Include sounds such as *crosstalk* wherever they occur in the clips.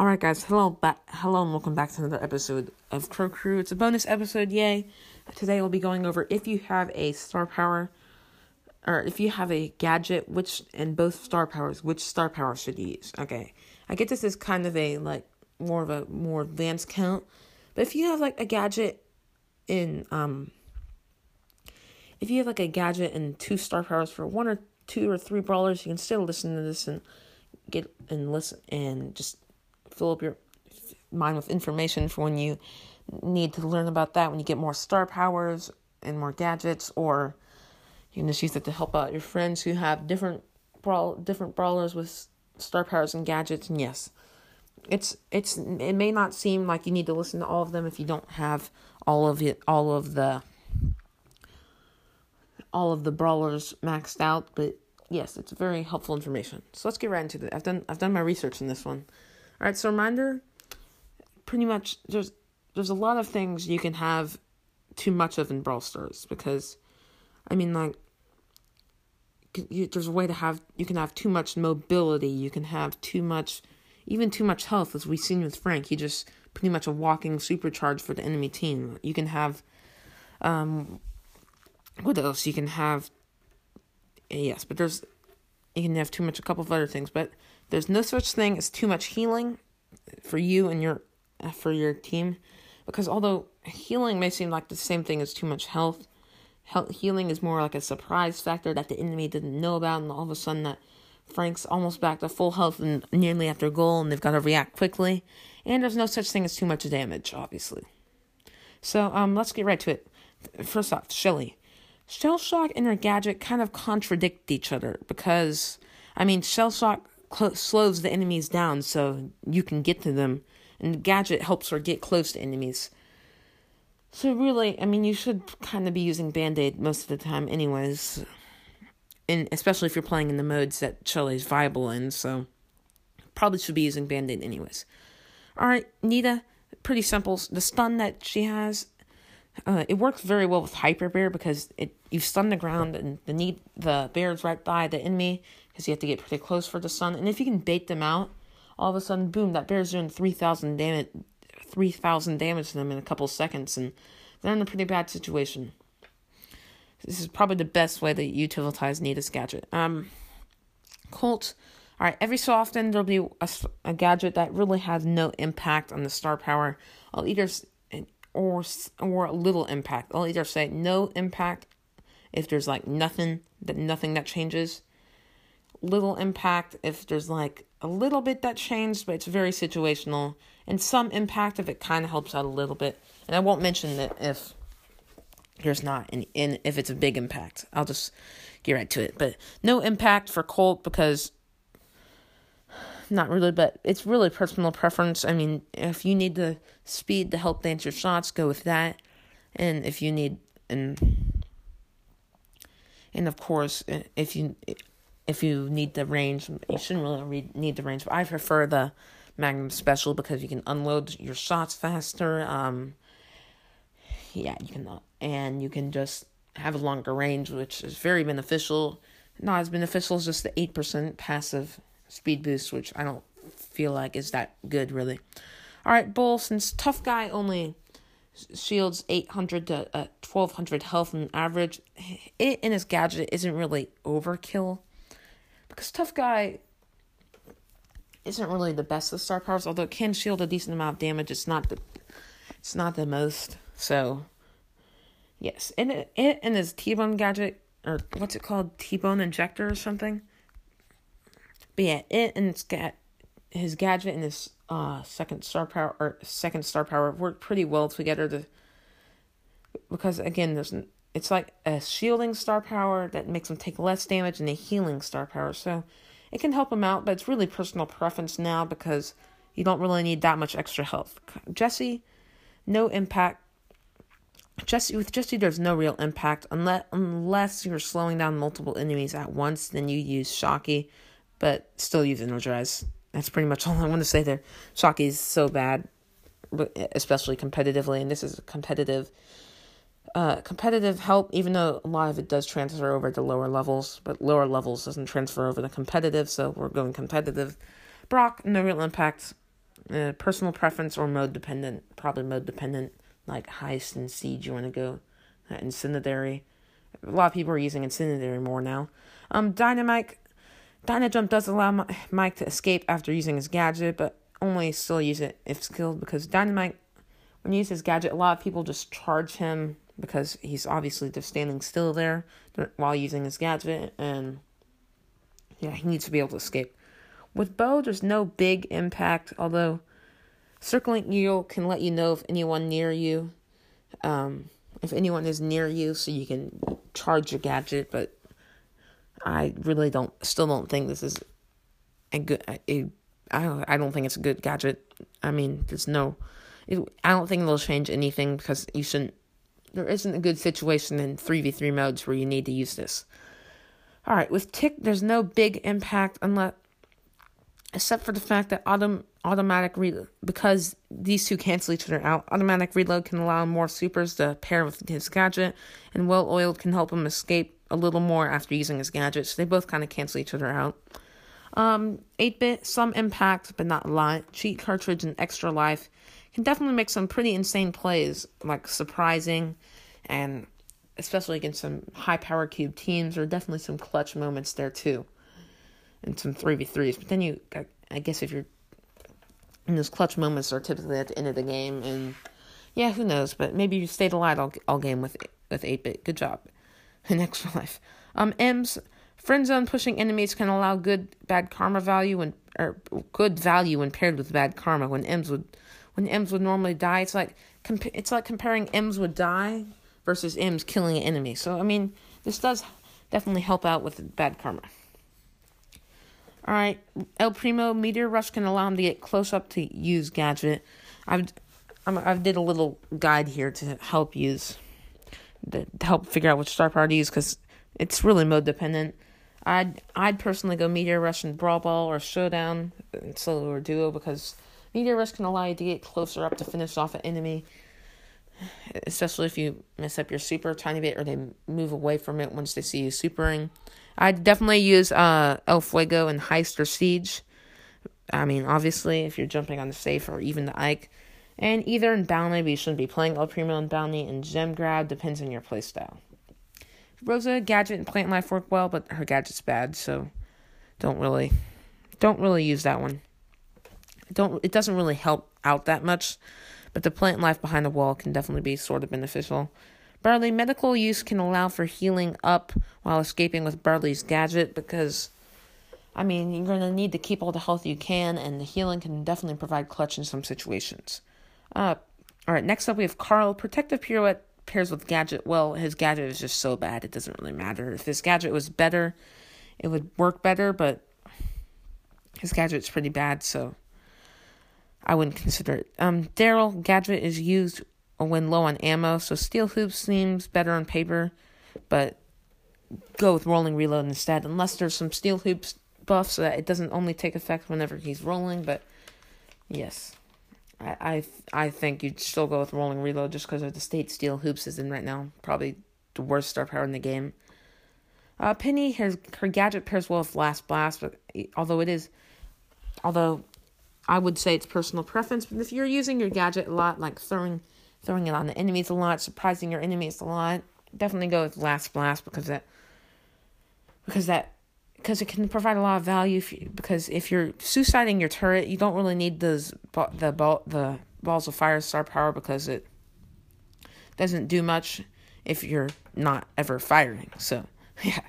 All right, guys. Hello, back. Hello, and welcome back to another episode of Crow Crew. It's a bonus episode, yay! Today we'll be going over if you have a star power, or if you have a gadget, which and both star powers, which star power should you use? Okay, I get this as kind of a like more of a more advanced count, but if you have like a gadget in um, if you have like a gadget and two star powers for one or two or three brawlers, you can still listen to this and get and listen and just fill up your mind with information for when you need to learn about that, when you get more star powers and more gadgets, or you can just use it to help out your friends who have different brawl different brawlers with star powers and gadgets. And yes, it's it's it may not seem like you need to listen to all of them if you don't have all of it all of the all of the brawlers maxed out, but yes, it's very helpful information. So let's get right into it. I've done I've done my research in this one. All right, so reminder, pretty much there's there's a lot of things you can have too much of in Brawl Stars because, I mean, like, you, there's a way to have you can have too much mobility, you can have too much, even too much health, as we've seen with Frank. He just pretty much a walking supercharge for the enemy team. You can have, um, what else? You can have, yes, but there's you can have too much a couple of other things, but there's no such thing as too much healing for you and your for your team because although healing may seem like the same thing as too much health, health healing is more like a surprise factor that the enemy didn't know about and all of a sudden that Frank's almost back to full health and nearly after goal and they've got to react quickly. And there's no such thing as too much damage, obviously. So um let's get right to it. First off, Shelly. Shell Shock and her gadget kind of contradict each other because I mean Shell Shock cl- slows the enemies down so you can get to them, and Gadget helps her get close to enemies. So really, I mean, you should kind of be using Band Aid most of the time, anyways, and especially if you're playing in the modes that Shelly's viable in. So probably should be using Band Aid, anyways. All right, Nita, pretty simple. The stun that she has uh, it works very well with Hyper Bear because it you stun the ground and the need the bear's right by the enemy because you have to get pretty close for the stun. And if you can bait them out, all of a sudden, boom, that bear's doing three thousand damage, three thousand damage to them in a couple seconds, and they're in a pretty bad situation. This is probably the best way you utilize Nita's gadget. Um, Colt. All right, every so often there'll be a, a gadget that really has no impact on the star power. I'll either or or a little impact. I'll either say no impact if there's like nothing that nothing that changes. Little impact if there's like a little bit that changed, but it's very situational. And some impact if it kind of helps out a little bit. And I won't mention that if there's not any, in if it's a big impact. I'll just get right to it. But no impact for Colt because not really, but it's really personal preference. I mean, if you need the speed to help dance your shots, go with that. And if you need and and of course, if you if you need the range, you shouldn't really need the range. But I prefer the Magnum Special because you can unload your shots faster. Um, yeah, you can, and you can just have a longer range, which is very beneficial. Not as beneficial as just the eight percent passive speed boost, which I don't feel like is that good, really. All right, Bull, since Tough Guy only shields 800 to uh, 1200 health on average, it in his gadget isn't really overkill. Because Tough Guy isn't really the best of star powers, although it can shield a decent amount of damage. It's not the it's not the most. So yes, and it, it and his T Bone gadget or what's it called, T Bone injector or something. But yeah, it and its ga- his gadget and his uh second star power or second star power work pretty well together to because again there's it's like a shielding star power that makes him take less damage and a healing star power. So it can help him out but it's really personal preference now because you don't really need that much extra health. Jesse, no impact. Jesse with Jesse there's no real impact unless unless you're slowing down multiple enemies at once then you use Shocky but still use Energize. That's pretty much *laughs* all I want to say there. Shocky is so bad, especially competitively, and this is a competitive. Uh, competitive help, even though a lot of it does transfer over to lower levels, but lower levels doesn't transfer over to competitive, so we're going competitive. Brock, no real impact. uh, personal preference or mode dependent. Probably mode dependent, like heist and siege. You want to go uh, incendiary. A lot of people are using incendiary more now. Um, Dynamike, Dynajump does allow Mike to escape after using his gadget, but only still use it if skilled because Dynamike, when you use his gadget, a lot of people just charge him because he's obviously just standing still there while using his gadget, and yeah, he needs to be able to escape. With Bo, there's no big impact, although circling eagle can let you know if anyone near you, um, if anyone is near you, so you can charge your gadget. But I really don't, still don't think this is a good. I don't, I don't think it's a good gadget. I mean, there's no. It, I don't think it'll change anything because you shouldn't. There isn't a good situation in three v three modes where you need to use this. All right, with tick, there's no big impact unless except for the fact that autom- automatic reload because these two cancel each other out. Automatic reload can allow more supers to pair with his gadget, and well oiled can help him escape a little more after using his gadgets. They both kind of cancel each other out. Um, 8 bit, some impact, but not a lot. Cheat cartridge and extra life can definitely make some pretty insane plays, like surprising, and especially against some high power cube teams, or definitely some clutch moments there too and some 3v3s. But then you, I guess if you're, in those clutch moments are typically at the end of the game, and yeah, who knows? But maybe you stayed alive all, all game with with 8 bit. Good job. *laughs* In extra life. Um, Emz friend zone pushing enemies can allow good bad karma value when or good value when paired with bad karma. When Emz would when Emz would normally die, it's like comp- it's like comparing Emz would die versus Emz killing an enemy. So I mean, this does definitely help out with bad karma. All right, El Primo Meteor Rush can allow him to get close up to use gadget. I've I've did a little guide here to help use to help figure out which star power to use because it's really mode dependent. I'd I'd personally go Meteor Rush and Brawl Ball or Showdown solo or duo because Meteor Rush can allow you to get closer up to finish off an enemy, especially if you mess up your super a tiny bit or they move away from it once they see you supering. I'd definitely use uh, El Fuego and Heist or Siege. I mean, obviously, if you're jumping on the safe or even the Ike. And either in Bounty, but you shouldn't be playing El Primo and Bounty, and Gem Grab depends on your playstyle. Rosa, Gadget, and Plant Life work well, but her gadget's bad, so don't really, don't really use that one. Don't it doesn't really help out that much, but the Plant Life behind the wall can definitely be sort of beneficial. Barley medical use can allow for healing up while escaping with Barley's gadget because, I mean, you're going to need to keep all the health you can, and the healing can definitely provide clutch in some situations. Uh, all right, next up we have Carl. Protective pirouette pairs with gadget. Well, his gadget is just so bad, it doesn't really matter. If his gadget was better, it would work better, but his gadget's pretty bad, so I wouldn't consider it. Um, Daryl gadget is used when low on ammo. So steel hoops seems better on paper, but go with rolling reload instead. Unless there's some steel hoops buff so that it doesn't only take effect whenever he's rolling. But yes, I I, I think you'd still go with rolling reload just because of the state steel hoops is in right now. Probably the worst star power in the game. Uh, Penny, her her gadget pairs well with Last Blast, but although it is, although I would say it's personal preference, but if you're using your gadget a lot, like throwing throwing it on the enemies a lot, surprising your enemies a lot. Definitely go with Last Blast because that because that because it can provide a lot of value. If you, because if you're suiciding your turret, you don't really need those the ball the balls of fire star power because it doesn't do much if you're not ever firing. So *laughs* yeah,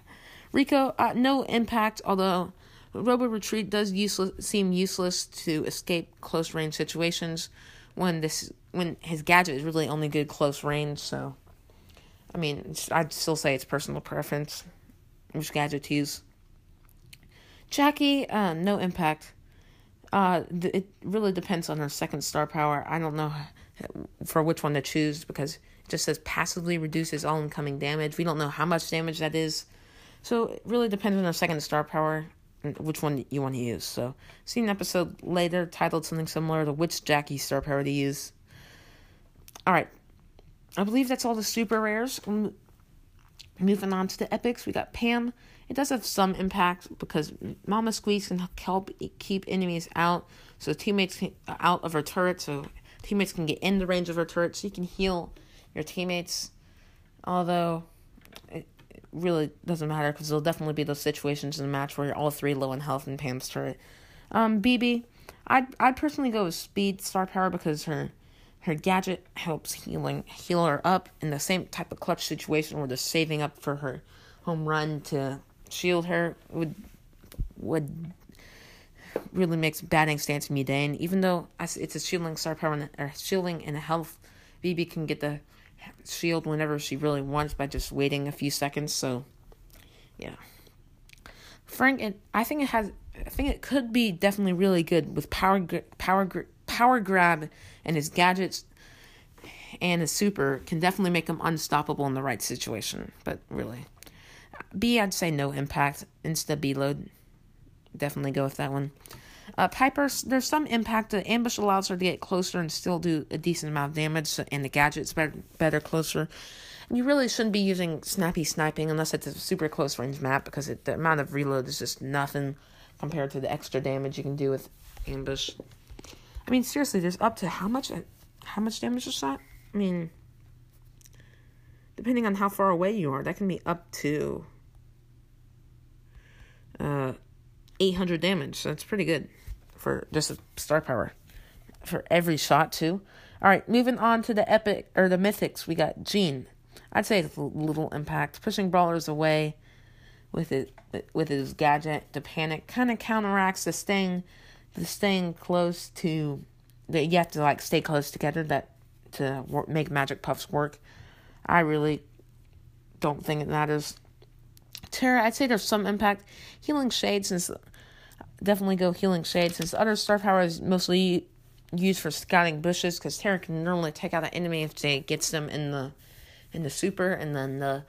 Rico uh, no impact. Although Robo Retreat does useless seem useless to escape close range situations when this when his gadget is really only good close range. So, I mean, I'd still say it's personal preference which gadget to use. Jackie, uh, no impact. Uh, th- it really depends on her second star power. I don't know for which one to choose because it just says passively reduces all incoming damage. We don't know how much damage that is. So it really depends on her second star power which one you want to use. So, see an episode later titled something similar to which Jackie star power to use. All right, I believe that's all the super rares. Moving on to the epics, we got Pam It does have some impact because Mama Squeeze can help keep enemies out, so teammates can, out of her turret, so teammates can get in the range of her turret, so you can heal your teammates. Although it really doesn't matter because there'll definitely be those situations in the match where you're all three low in health and Pam's turret. Um, Bibi, I'd I'd personally go with speed star power because her her gadget helps healing heal her up in the same type of clutch situation where they're saving up for her home run to shield her would would really makes batting stance mundane. Even though it's a shielding star power or shielding and a health, Bibi can get the shield whenever she really wants by just waiting a few seconds. So, yeah. Frank, it, I think it has. I think it could be definitely really good with power, power, power grab, and his gadgets and his super can definitely make him unstoppable in the right situation. But really, B, I'd say no impact. Insta Beaload. Definitely go with that one. Uh, Piper, there's some impact. The ambush allows her to get closer and still do a decent amount of damage, and the gadget's better, better closer. And you really shouldn't be using snappy sniping unless it's a super close range map because it, the amount of reload is just nothing compared to the extra damage you can do with ambush. I mean, seriously, there's up to how much? How much damage is that? I mean, depending on how far away you are, that can be up to uh, 800 damage. So that's pretty good for just a star power for every shot too. All right, moving on to the epic or the mythics. We got Gene. I'd say it's a little impact, pushing brawlers away with it with his gadget. The panic kind of counteracts the staying the staying close to. The, you have to like stay close together that to work, make magic puffs work. I really don't think it matters. Tara, I'd say there's some impact. Healing Shade, since definitely go Healing Shade, since other star power is mostly used for scouting bushes, because Tara can normally take out an enemy if they gets them in the in the super, and then the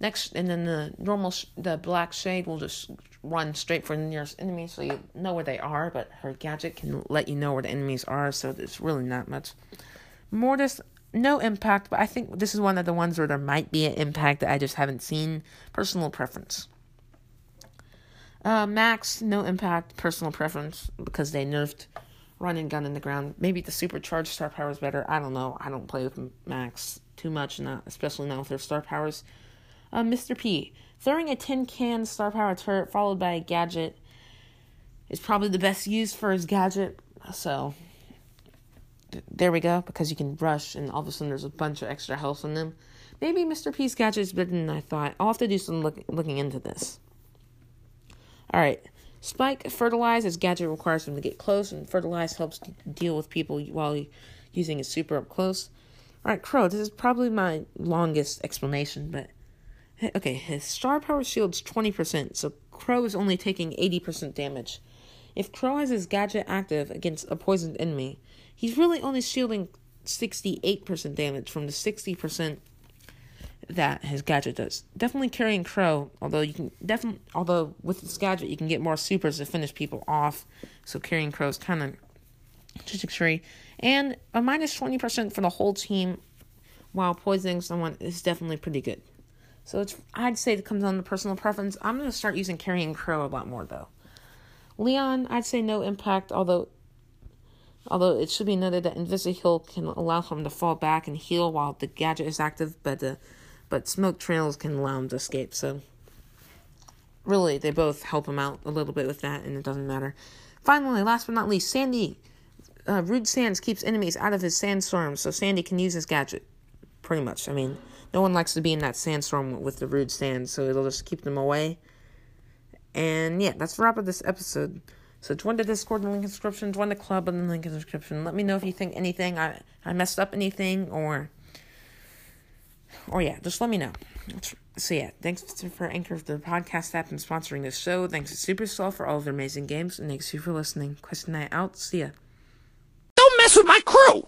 next, and then the normal sh- the black shade will just run straight for the nearest enemy, so you know where they are. But her gadget can let you know where the enemies are, so it's really not much. Mortis, no impact, but I think this is one of the ones where there might be an impact that I just haven't seen. Personal preference. Uh, Max, no impact, personal preference, because they nerfed run and gun in the ground. Maybe the supercharged star power is better. I don't know. I don't play with Max too much, not especially now with their star powers. Uh, Mr. P, throwing a tin can star power turret followed by a gadget is probably the best use for his gadget. So there we go, because you can rush and all of a sudden there's a bunch of extra health on them. Maybe Mr. P's gadget is better than I thought. I'll have to do some look, looking into this. Alright. Spike fertilize his gadget requires him to get close, and fertilize helps deal with people while using his super up close. Alright, Crow, this is probably my longest explanation, but eh, okay, his star power shield's 20%, so Crow is only taking 80% damage. If Crow has his gadget active against a poisoned enemy, he's really only shielding 68% damage from the 60% that his gadget does. Definitely Carrion Crow, although you can definitely although with this gadget you can get more supers to finish people off. So Carrion Crow is kind of trajectory. And a minus 20% for the whole team while poisoning someone is definitely pretty good. So it's I'd say it comes on to personal preference. I'm gonna start using Carrion Crow a lot more though. Leon, I'd say no impact, although Although it should be noted that Invisi-Heal can allow him to fall back and heal while the gadget is active, but the but smoke trails can allow him to escape. So really, they both help him out a little bit with that, and it doesn't matter. Finally, last but not least, Sandy. Uh, Rude Sands keeps enemies out of his sandstorm, so Sandy can use his gadget. Pretty much. I mean, no one likes to be in that sandstorm with the Rude Sands, so it'll just keep them away. And yeah, that's the wrap of this episode. So join the Discord in the link in the description, join the club in the link in the description. Let me know if you think anything I I messed up anything or or yeah, just let me know. So yeah, thanks for Anchor for the podcast app and sponsoring this show. Thanks to Supercell for all of their amazing games, and thanks you for listening. Question night out. See ya. Don't mess with my crew.